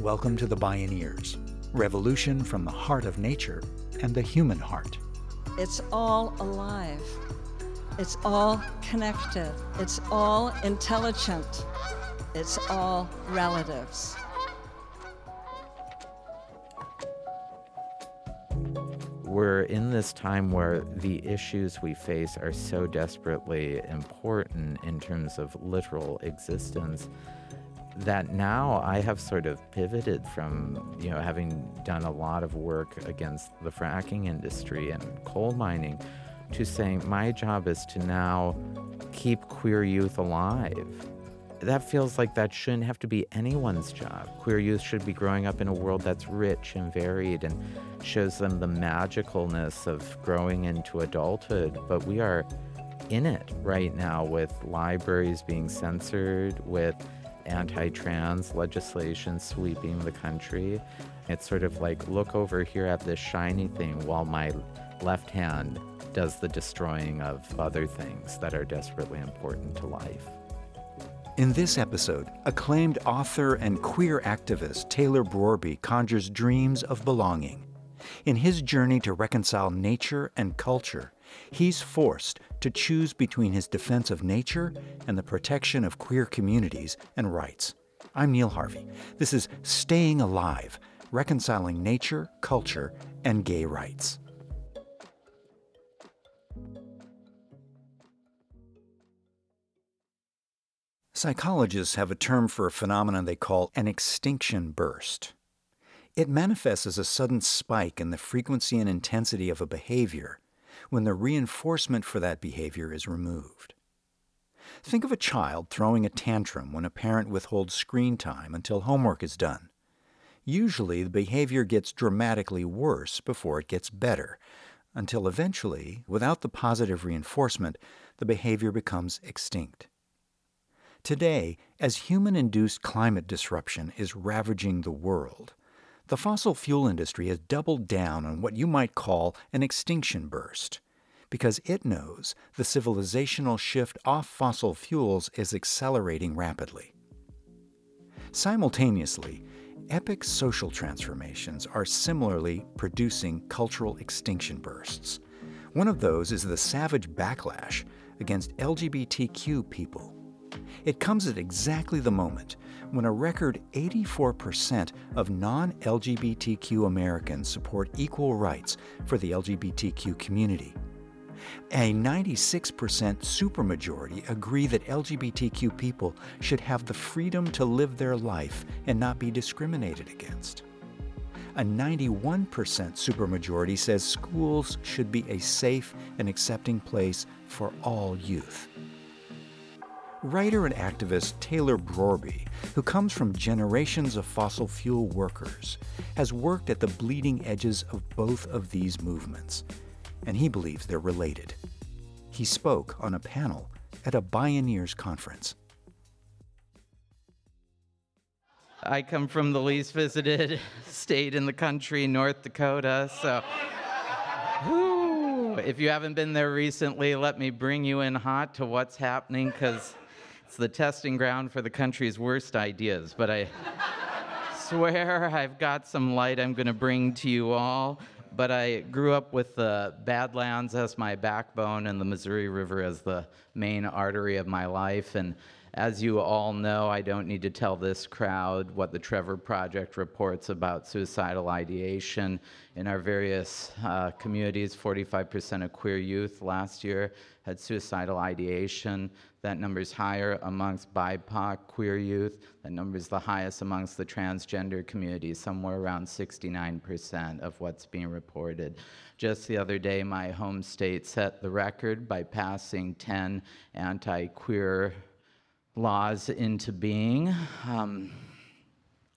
Welcome to the Bioneers, revolution from the heart of nature and the human heart. It's all alive. It's all connected. It's all intelligent. It's all relatives. We're in this time where the issues we face are so desperately important in terms of literal existence that now I have sort of pivoted from, you know, having done a lot of work against the fracking industry and coal mining to saying my job is to now keep queer youth alive. That feels like that shouldn't have to be anyone's job. Queer youth should be growing up in a world that's rich and varied and shows them the magicalness of growing into adulthood. But we are in it right now with libraries being censored, with anti trans legislation sweeping the country. It's sort of like look over here at this shiny thing while my left hand does the destroying of other things that are desperately important to life. In this episode, acclaimed author and queer activist Taylor Brorby conjures dreams of belonging. In his journey to reconcile nature and culture, he's forced to choose between his defense of nature and the protection of queer communities and rights. I'm Neil Harvey. This is Staying Alive Reconciling Nature, Culture, and Gay Rights. Psychologists have a term for a phenomenon they call an extinction burst. It manifests as a sudden spike in the frequency and intensity of a behavior when the reinforcement for that behavior is removed. Think of a child throwing a tantrum when a parent withholds screen time until homework is done. Usually, the behavior gets dramatically worse before it gets better, until eventually, without the positive reinforcement, the behavior becomes extinct. Today, as human induced climate disruption is ravaging the world, the fossil fuel industry has doubled down on what you might call an extinction burst because it knows the civilizational shift off fossil fuels is accelerating rapidly. Simultaneously, epic social transformations are similarly producing cultural extinction bursts. One of those is the savage backlash against LGBTQ people it comes at exactly the moment when a record 84% of non LGBTQ Americans support equal rights for the LGBTQ community. A 96% supermajority agree that LGBTQ people should have the freedom to live their life and not be discriminated against. A 91% supermajority says schools should be a safe and accepting place for all youth. Writer and activist Taylor Brorby, who comes from generations of fossil fuel workers, has worked at the bleeding edges of both of these movements, and he believes they're related. He spoke on a panel at a Bioneers conference. I come from the least visited state in the country, North Dakota, so. If you haven't been there recently, let me bring you in hot to what's happening because it's the testing ground for the country's worst ideas, but I swear I've got some light I'm going to bring to you all. But I grew up with the Badlands as my backbone and the Missouri River as the main artery of my life. And as you all know, I don't need to tell this crowd what the Trevor Project reports about suicidal ideation in our various uh, communities. 45% of queer youth last year had suicidal ideation. That number is higher amongst BIPOC queer youth. That number is the highest amongst the transgender community, somewhere around 69% of what's being reported. Just the other day, my home state set the record by passing 10 anti queer laws into being. Um,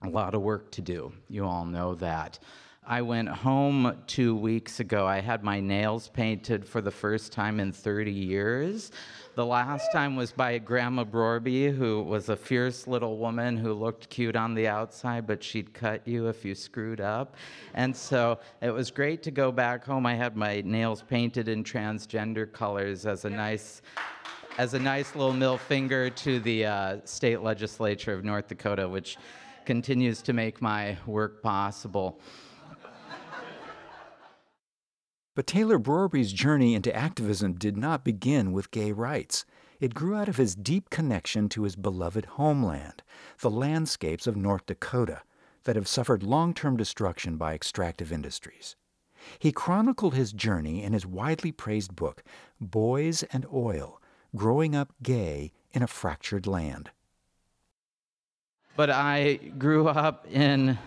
a lot of work to do. You all know that. I went home two weeks ago. I had my nails painted for the first time in 30 years. The last time was by Grandma Brorby, who was a fierce little woman who looked cute on the outside, but she'd cut you if you screwed up. And so it was great to go back home. I had my nails painted in transgender colors as a nice as a nice little middle finger to the uh, state legislature of North Dakota, which continues to make my work possible. But Taylor Brorby's journey into activism did not begin with gay rights. It grew out of his deep connection to his beloved homeland, the landscapes of North Dakota, that have suffered long term destruction by extractive industries. He chronicled his journey in his widely praised book, Boys and Oil Growing Up Gay in a Fractured Land. But I grew up in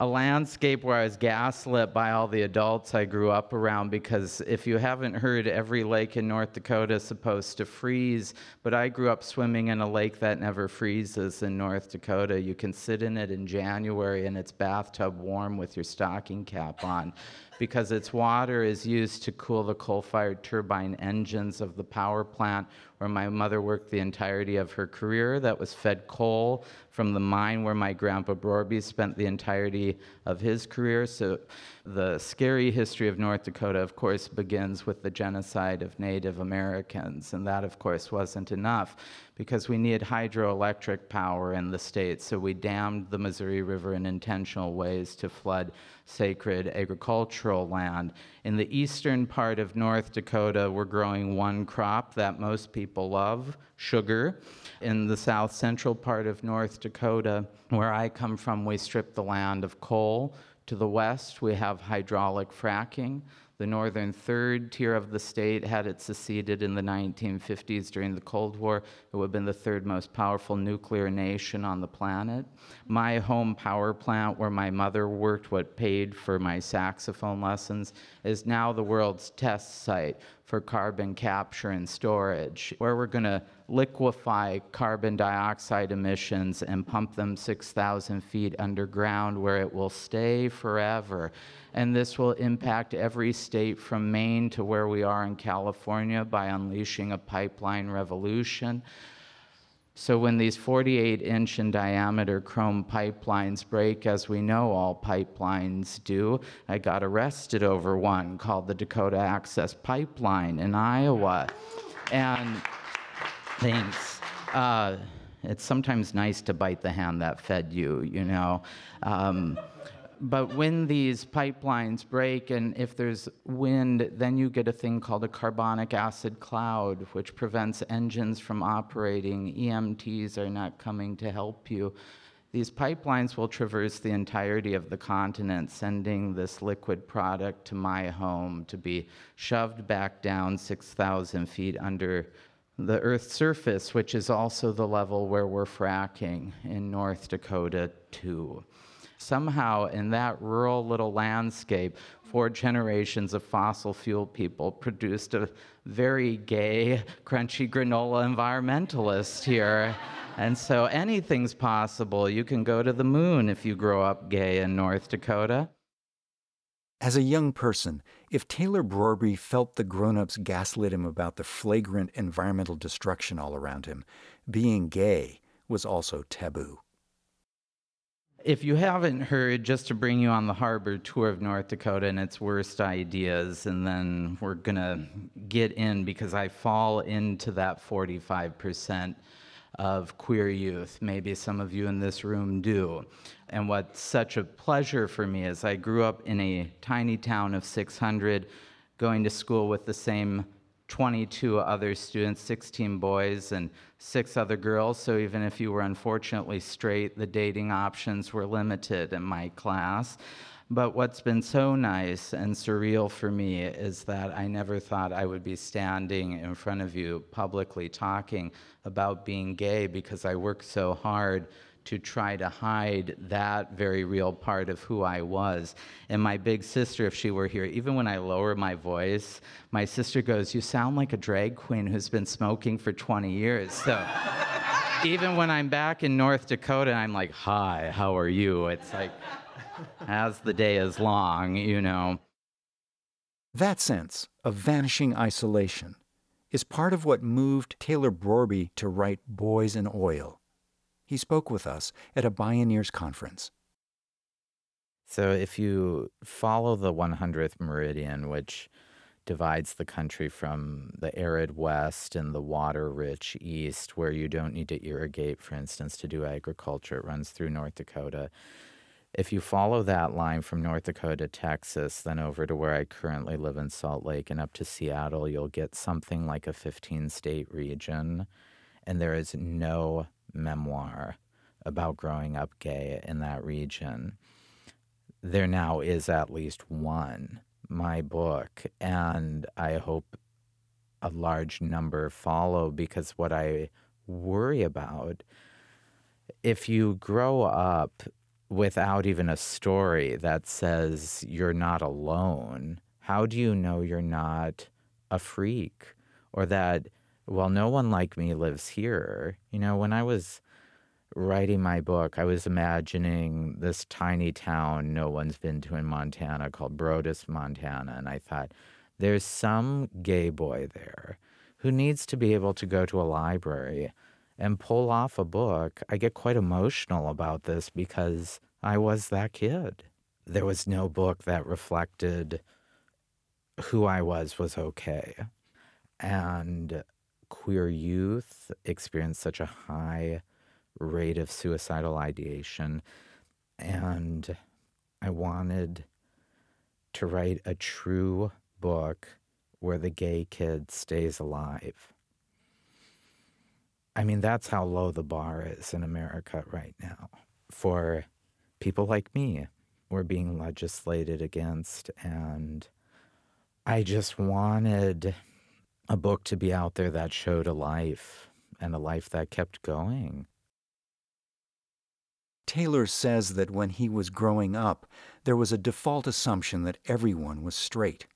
a landscape where I was gaslit by all the adults I grew up around because if you haven't heard, every lake in North Dakota is supposed to freeze, but I grew up swimming in a lake that never freezes in North Dakota. You can sit in it in January and it's bathtub warm with your stocking cap on because its water is used to cool the coal fired turbine engines of the power plant where my mother worked the entirety of her career, that was fed coal from the mine where my grandpa Brorby spent the entirety of his career. So the scary history of North Dakota, of course, begins with the genocide of Native Americans. And that, of course, wasn't enough because we needed hydroelectric power in the state. So we dammed the Missouri River in intentional ways to flood sacred agricultural land. In the eastern part of North Dakota, we're growing one crop that most people love sugar. In the south central part of North Dakota, where I come from, we strip the land of coal to the west, we have hydraulic fracking. The northern third tier of the state had it seceded in the 1950s during the Cold War. It would have been the third most powerful nuclear nation on the planet. My home power plant, where my mother worked, what paid for my saxophone lessons, is now the world's test site for carbon capture and storage, where we're going to liquefy carbon dioxide emissions and pump them 6,000 feet underground where it will stay forever. And this will impact every state from Maine to where we are in California by unleashing a pipeline revolution. So, when these 48 inch in diameter chrome pipelines break, as we know all pipelines do, I got arrested over one called the Dakota Access Pipeline in Iowa. And thanks. Uh, it's sometimes nice to bite the hand that fed you, you know. Um, but when these pipelines break and if there's wind, then you get a thing called a carbonic acid cloud, which prevents engines from operating. EMTs are not coming to help you. These pipelines will traverse the entirety of the continent, sending this liquid product to my home to be shoved back down 6,000 feet under the Earth's surface, which is also the level where we're fracking in North Dakota, too somehow in that rural little landscape, four generations of fossil fuel people produced a very gay, crunchy granola environmentalist here. and so anything's possible. You can go to the moon if you grow up gay in North Dakota. As a young person, if Taylor Brorby felt the grown ups gaslit him about the flagrant environmental destruction all around him, being gay was also taboo. If you haven't heard, just to bring you on the harbor tour of North Dakota and its worst ideas, and then we're going to get in because I fall into that 45% of queer youth. Maybe some of you in this room do. And what's such a pleasure for me is I grew up in a tiny town of 600, going to school with the same 22 other students, 16 boys and six other girls. So even if you were unfortunately straight, the dating options were limited in my class. But what's been so nice and surreal for me is that I never thought I would be standing in front of you publicly talking about being gay because I worked so hard to try to hide that very real part of who I was. And my big sister, if she were here, even when I lower my voice, my sister goes, You sound like a drag queen who's been smoking for 20 years. So even when I'm back in North Dakota, I'm like, Hi, how are you? It's like, as the day is long, you know. That sense of vanishing isolation is part of what moved Taylor Brorby to write Boys and Oil he spoke with us at a Bioneers conference. So, if you follow the 100th meridian, which divides the country from the arid west and the water rich east, where you don't need to irrigate, for instance, to do agriculture. It runs through North Dakota. If you follow that line from North Dakota, Texas, then over to where I currently live in Salt Lake and up to Seattle, you'll get something like a 15 state region. And there is no memoir about growing up gay in that region. There now is at least one, my book, and I hope a large number follow because what I worry about if you grow up without even a story that says you're not alone, how do you know you're not a freak or that, well, no one like me lives here? You know, when I was writing my book, I was imagining this tiny town no one's been to in Montana called Broadus, Montana. And I thought, there's some gay boy there who needs to be able to go to a library and pull off a book. I get quite emotional about this because I was that kid. There was no book that reflected who I was was okay. And queer youth experience such a high rate of suicidal ideation. And I wanted to write a true book where the gay kid stays alive. I mean, that's how low the bar is in America right now for people like me. We're being legislated against. And I just wanted a book to be out there that showed a life and a life that kept going. Taylor says that when he was growing up, there was a default assumption that everyone was straight.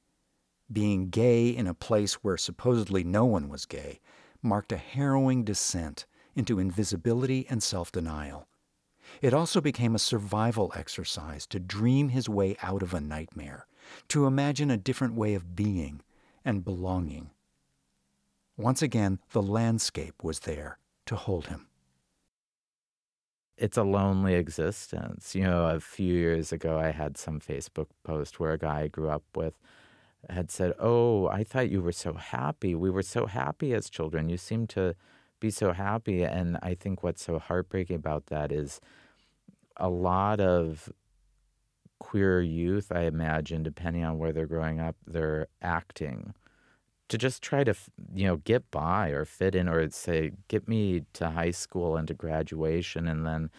Being gay in a place where supposedly no one was gay marked a harrowing descent into invisibility and self denial. It also became a survival exercise to dream his way out of a nightmare, to imagine a different way of being and belonging. Once again, the landscape was there to hold him it's a lonely existence. You know, a few years ago, I had some Facebook post where a guy I grew up with had said, Oh, I thought you were so happy. We were so happy as children. You seem to be so happy. And I think what's so heartbreaking about that is a lot of queer youth, I imagine, depending on where they're growing up, they're acting to just try to you know get by or fit in or say get me to high school and to graduation and then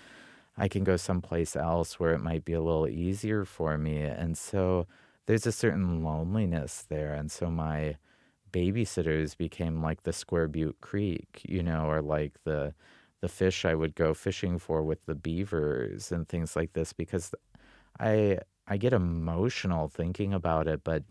I can go someplace else where it might be a little easier for me. And so there's a certain loneliness there and so my babysitters became like the Square Butte Creek you know or like the the fish I would go fishing for with the beavers and things like this because I I get emotional thinking about it but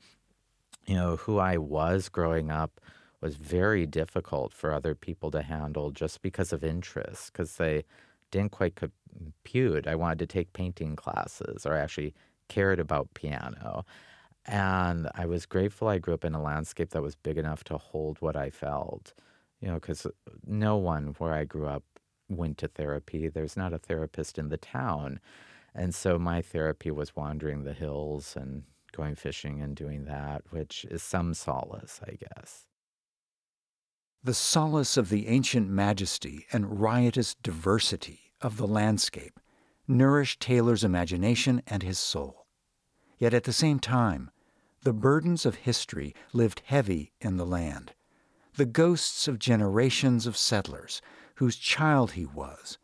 you know, who I was growing up was very difficult for other people to handle just because of interest, because they didn't quite compute. I wanted to take painting classes, or actually cared about piano. And I was grateful I grew up in a landscape that was big enough to hold what I felt, you know, because no one where I grew up went to therapy. There's not a therapist in the town. And so my therapy was wandering the hills and going fishing and doing that, which is some solace, I guess. The solace of the ancient majesty and riotous diversity of the landscape nourished Taylor's imagination and his soul. Yet at the same time, the burdens of history lived heavy in the land. The ghosts of generations of settlers whose child he was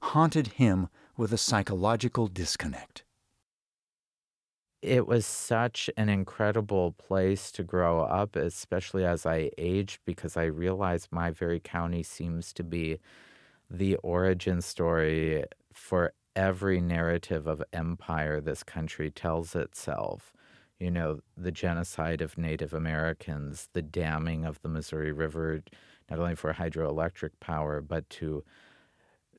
haunted him with a psychological disconnect it was such an incredible place to grow up, especially as I aged, because I realized my very county seems to be the origin story for every narrative of empire this country tells itself. You know, the genocide of Native Americans, the damming of the Missouri River, not only for hydroelectric power, but to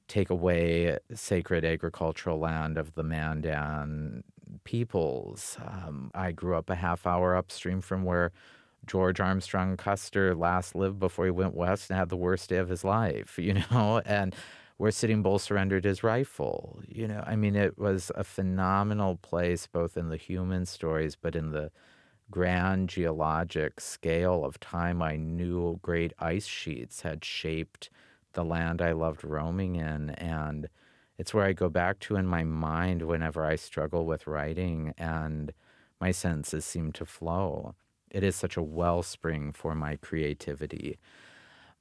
take away sacred agricultural land of the Mandan peoples. Um, I grew up a half hour upstream from where George Armstrong Custer last lived before he went west and had the worst day of his life, you know, and where Sitting Bull surrendered his rifle. You know, I mean, it was a phenomenal place, both in the human stories, but in the grand geologic scale of time, I knew great ice sheets had shaped the land I loved roaming in. And it's where I go back to in my mind whenever I struggle with writing and my senses seem to flow. It is such a wellspring for my creativity.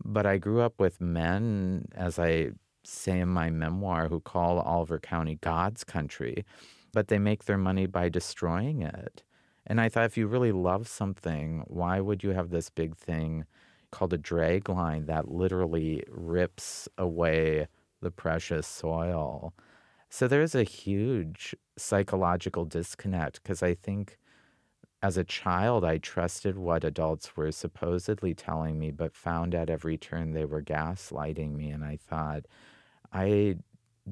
But I grew up with men, as I say in my memoir, who call Oliver County God's country, but they make their money by destroying it. And I thought, if you really love something, why would you have this big thing called a drag line that literally rips away the precious soil? So there's a huge psychological disconnect because I think as a child, I trusted what adults were supposedly telling me, but found at every turn they were gaslighting me. And I thought, I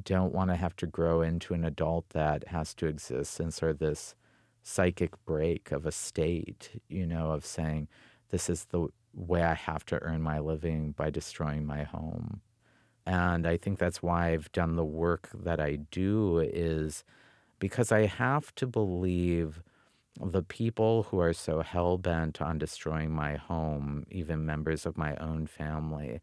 don't want to have to grow into an adult that has to exist in sort of this psychic break of a state, you know, of saying, this is the way I have to earn my living by destroying my home. And I think that's why I've done the work that I do, is because I have to believe the people who are so hell bent on destroying my home, even members of my own family,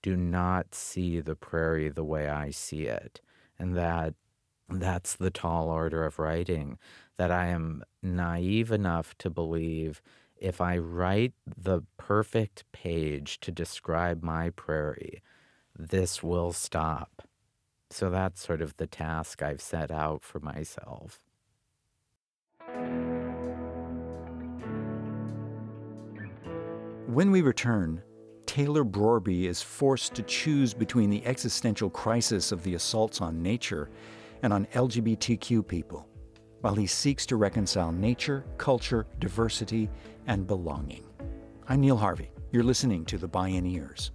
do not see the prairie the way I see it. And that that's the tall order of writing, that I am naive enough to believe if I write the perfect page to describe my prairie, this will stop. So that's sort of the task I've set out for myself. When we return, Taylor Brorby is forced to choose between the existential crisis of the assaults on nature and on LGBTQ people, while he seeks to reconcile nature, culture, diversity, and belonging. I'm Neil Harvey. You're listening to The Bioneers.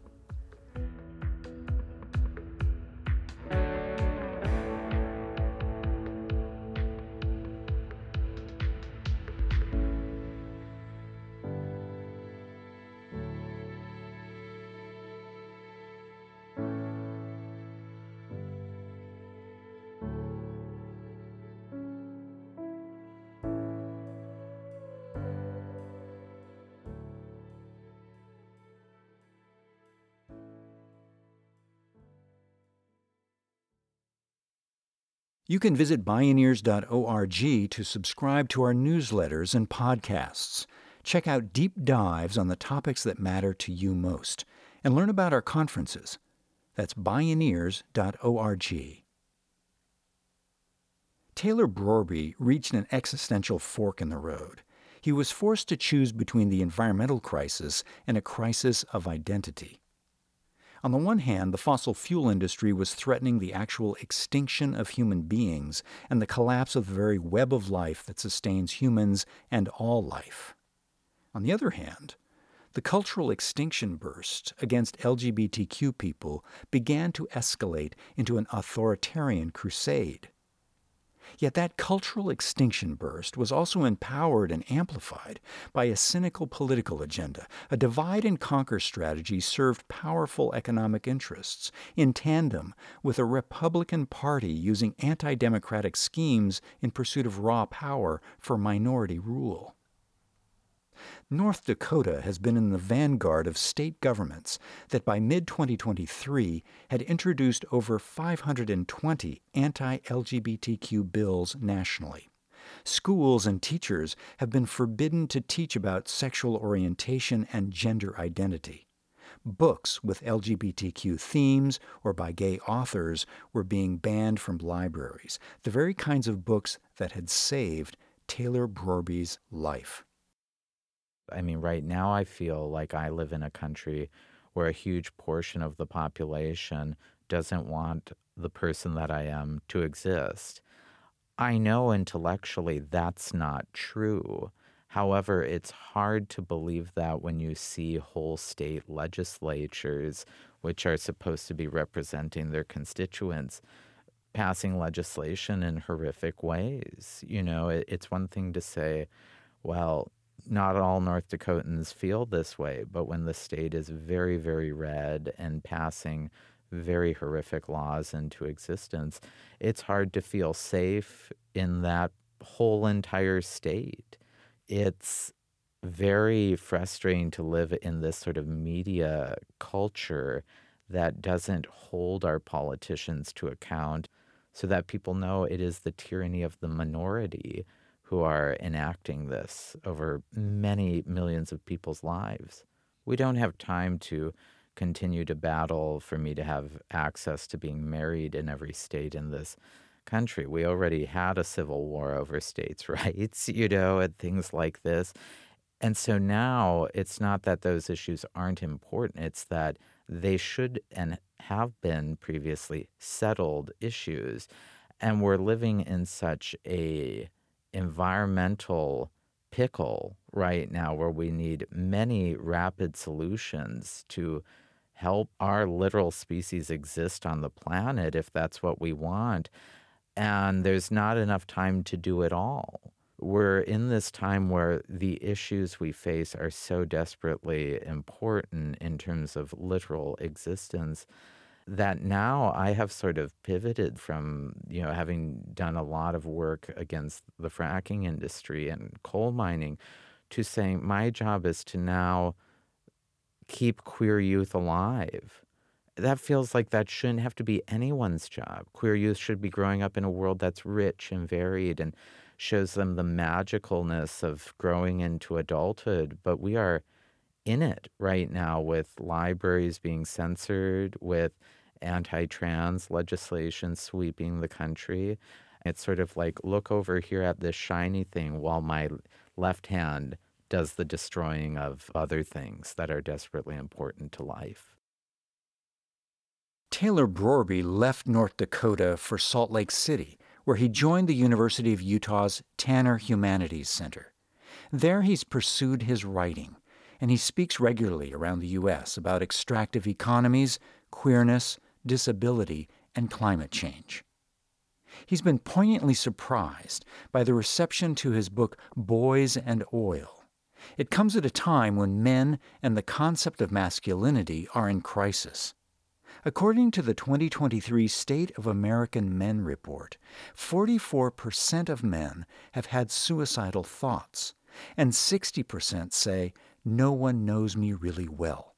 You can visit Bioneers.org to subscribe to our newsletters and podcasts. Check out deep dives on the topics that matter to you most, and learn about our conferences. That's Bioneers.org. Taylor Brorby reached an existential fork in the road. He was forced to choose between the environmental crisis and a crisis of identity. On the one hand, the fossil fuel industry was threatening the actual extinction of human beings and the collapse of the very web of life that sustains humans and all life. On the other hand, the cultural extinction burst against LGBTQ people began to escalate into an authoritarian crusade. Yet that cultural extinction burst was also empowered and amplified by a cynical political agenda. A divide and conquer strategy served powerful economic interests, in tandem with a Republican Party using anti democratic schemes in pursuit of raw power for minority rule. North Dakota has been in the vanguard of state governments that by mid 2023 had introduced over 520 anti LGBTQ bills nationally. Schools and teachers have been forbidden to teach about sexual orientation and gender identity. Books with LGBTQ themes or by gay authors were being banned from libraries, the very kinds of books that had saved Taylor Brorby's life. I mean, right now I feel like I live in a country where a huge portion of the population doesn't want the person that I am to exist. I know intellectually that's not true. However, it's hard to believe that when you see whole state legislatures, which are supposed to be representing their constituents, passing legislation in horrific ways. You know, it, it's one thing to say, well, not all North Dakotans feel this way, but when the state is very, very red and passing very horrific laws into existence, it's hard to feel safe in that whole entire state. It's very frustrating to live in this sort of media culture that doesn't hold our politicians to account so that people know it is the tyranny of the minority who are enacting this over many millions of people's lives. We don't have time to continue to battle for me to have access to being married in every state in this country. We already had a civil war over states' rights, you know, and things like this. And so now it's not that those issues aren't important, it's that they should and have been previously settled issues. And we're living in such a environmental pickle right now where we need many rapid solutions to help our literal species exist on the planet if that's what we want. And there's not enough time to do it all we're in this time where the issues we face are so desperately important in terms of literal existence that now I have sort of pivoted from, you know, having done a lot of work against the fracking industry and coal mining to saying my job is to now keep queer youth alive. That feels like that shouldn't have to be anyone's job. Queer youth should be growing up in a world that's rich and varied and shows them the magicalness of growing into adulthood. But we are in it right now with libraries being censored, with anti trans legislation sweeping the country. It's sort of like look over here at this shiny thing while my left hand does the destroying of other things that are desperately important to life. Taylor Brorby left North Dakota for Salt Lake City where he joined the University of Utah's Tanner Humanities Center. There he's pursued his writing, and he speaks regularly around the U.S. about extractive economies, queerness, disability, and climate change. He's been poignantly surprised by the reception to his book Boys and Oil. It comes at a time when men and the concept of masculinity are in crisis. According to the 2023 State of American Men report, 44% of men have had suicidal thoughts, and 60% say, No one knows me really well.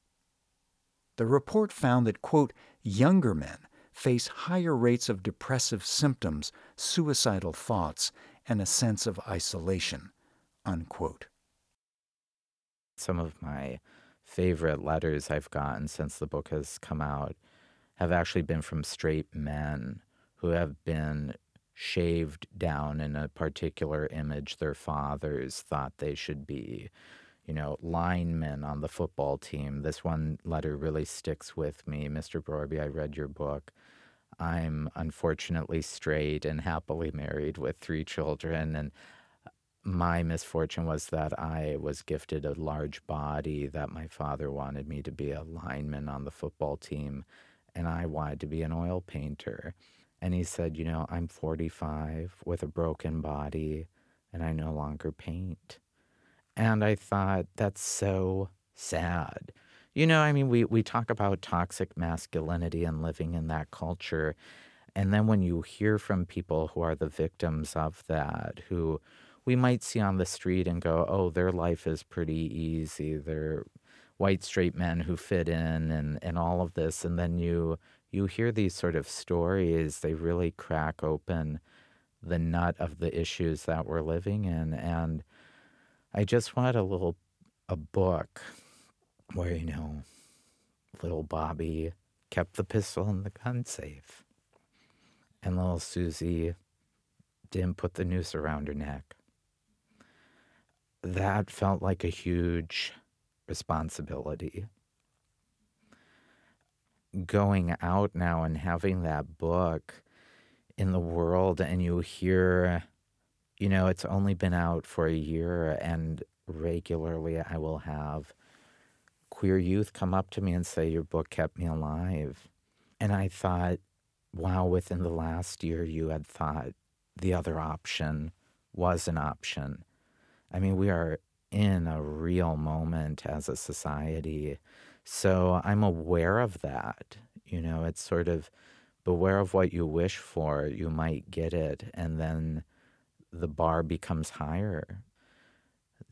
The report found that, quote, younger men face higher rates of depressive symptoms, suicidal thoughts, and a sense of isolation, unquote. Some of my favorite letters I've gotten since the book has come out have actually been from straight men who have been shaved down in a particular image their fathers thought they should be. You know, linemen on the football team. This one letter really sticks with me. Mr. Brorby, I read your book. I'm unfortunately straight and happily married with three children. And my misfortune was that I was gifted a large body, that my father wanted me to be a lineman on the football team and I wanted to be an oil painter. And he said, You know, I'm 45 with a broken body and I no longer paint. And I thought, that's so sad. You know, I mean, we, we talk about toxic masculinity and living in that culture. And then when you hear from people who are the victims of that, who we might see on the street and go, oh, their life is pretty easy. They're white straight men who fit in and, and all of this and then you you hear these sort of stories they really crack open the nut of the issues that we're living in and i just wanted a little a book where you know little bobby kept the pistol in the gun safe and little susie didn't put the noose around her neck that felt like a huge responsibility. Going out now and having that book in the world, and you hear, you know, it's only been out for a year, and regularly I will have queer youth come up to me and say, Your book kept me alive. And I thought, wow, within the last year, you had thought the other option was an option. I mean, we are in a real moment as a society. So I'm aware of that. You know, it's sort of beware of what you wish for, you might get it, and then the bar becomes higher.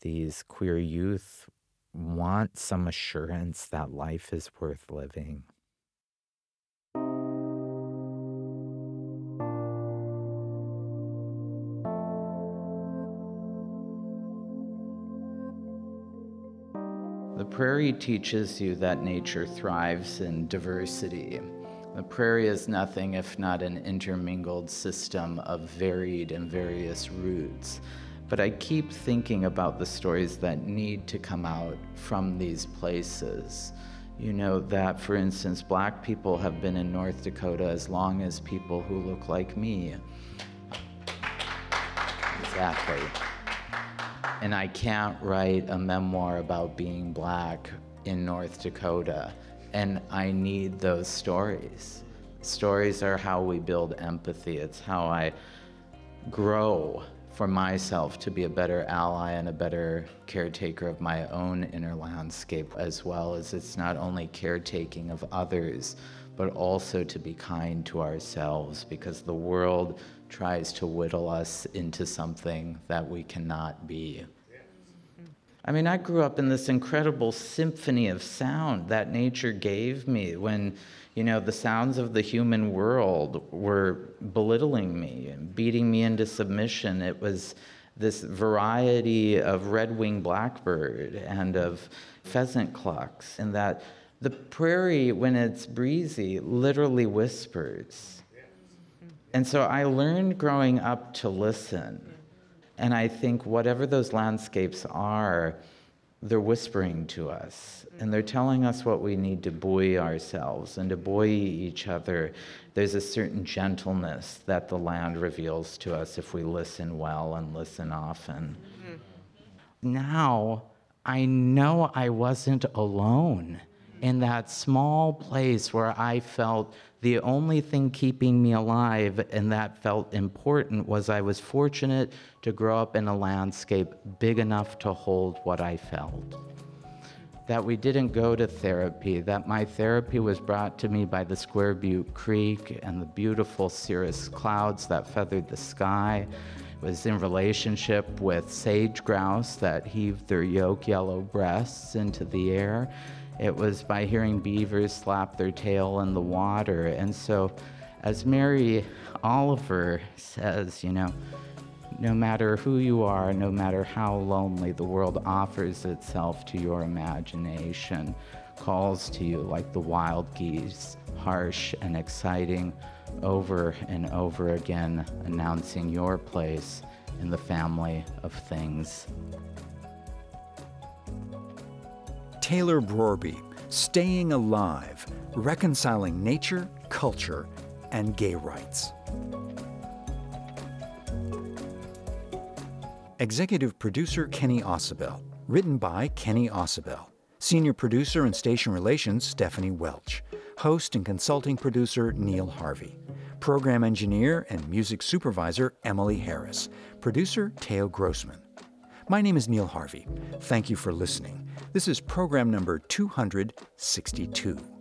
these queer youth want some assurance that life is worth living. The prairie teaches you that nature thrives in diversity. The prairie is nothing if not an intermingled system of varied and various roots. But I keep thinking about the stories that need to come out from these places. You know, that for instance, black people have been in North Dakota as long as people who look like me. Exactly. And I can't write a memoir about being black in North Dakota. And I need those stories. Stories are how we build empathy, it's how I grow for myself to be a better ally and a better caretaker of my own inner landscape, as well as it's not only caretaking of others, but also to be kind to ourselves because the world tries to whittle us into something that we cannot be. I mean, I grew up in this incredible symphony of sound that nature gave me when you know, the sounds of the human world were belittling me and beating me into submission. It was this variety of red winged blackbird and of pheasant clucks, and that the prairie, when it's breezy, literally whispers. And so I learned growing up to listen. And I think whatever those landscapes are, they're whispering to us and they're telling us what we need to buoy ourselves and to buoy each other. There's a certain gentleness that the land reveals to us if we listen well and listen often. Mm-hmm. Now, I know I wasn't alone in that small place where I felt the only thing keeping me alive and that felt important was I was fortunate to grow up in a landscape big enough to hold what I felt. That we didn't go to therapy, that my therapy was brought to me by the Square Butte Creek and the beautiful cirrus clouds that feathered the sky. It was in relationship with sage grouse that heaved their yolk yellow breasts into the air it was by hearing beavers slap their tail in the water. And so, as Mary Oliver says, you know, no matter who you are, no matter how lonely, the world offers itself to your imagination, calls to you like the wild geese, harsh and exciting, over and over again, announcing your place in the family of things. Taylor Brorby, Staying Alive, Reconciling Nature, Culture, and Gay Rights. Executive Producer Kenny Ausubel. Written by Kenny Ausubel. Senior Producer and Station Relations Stephanie Welch. Host and Consulting Producer Neil Harvey. Program Engineer and Music Supervisor Emily Harris. Producer Teo Grossman. My name is Neil Harvey. Thank you for listening. This is program number 262.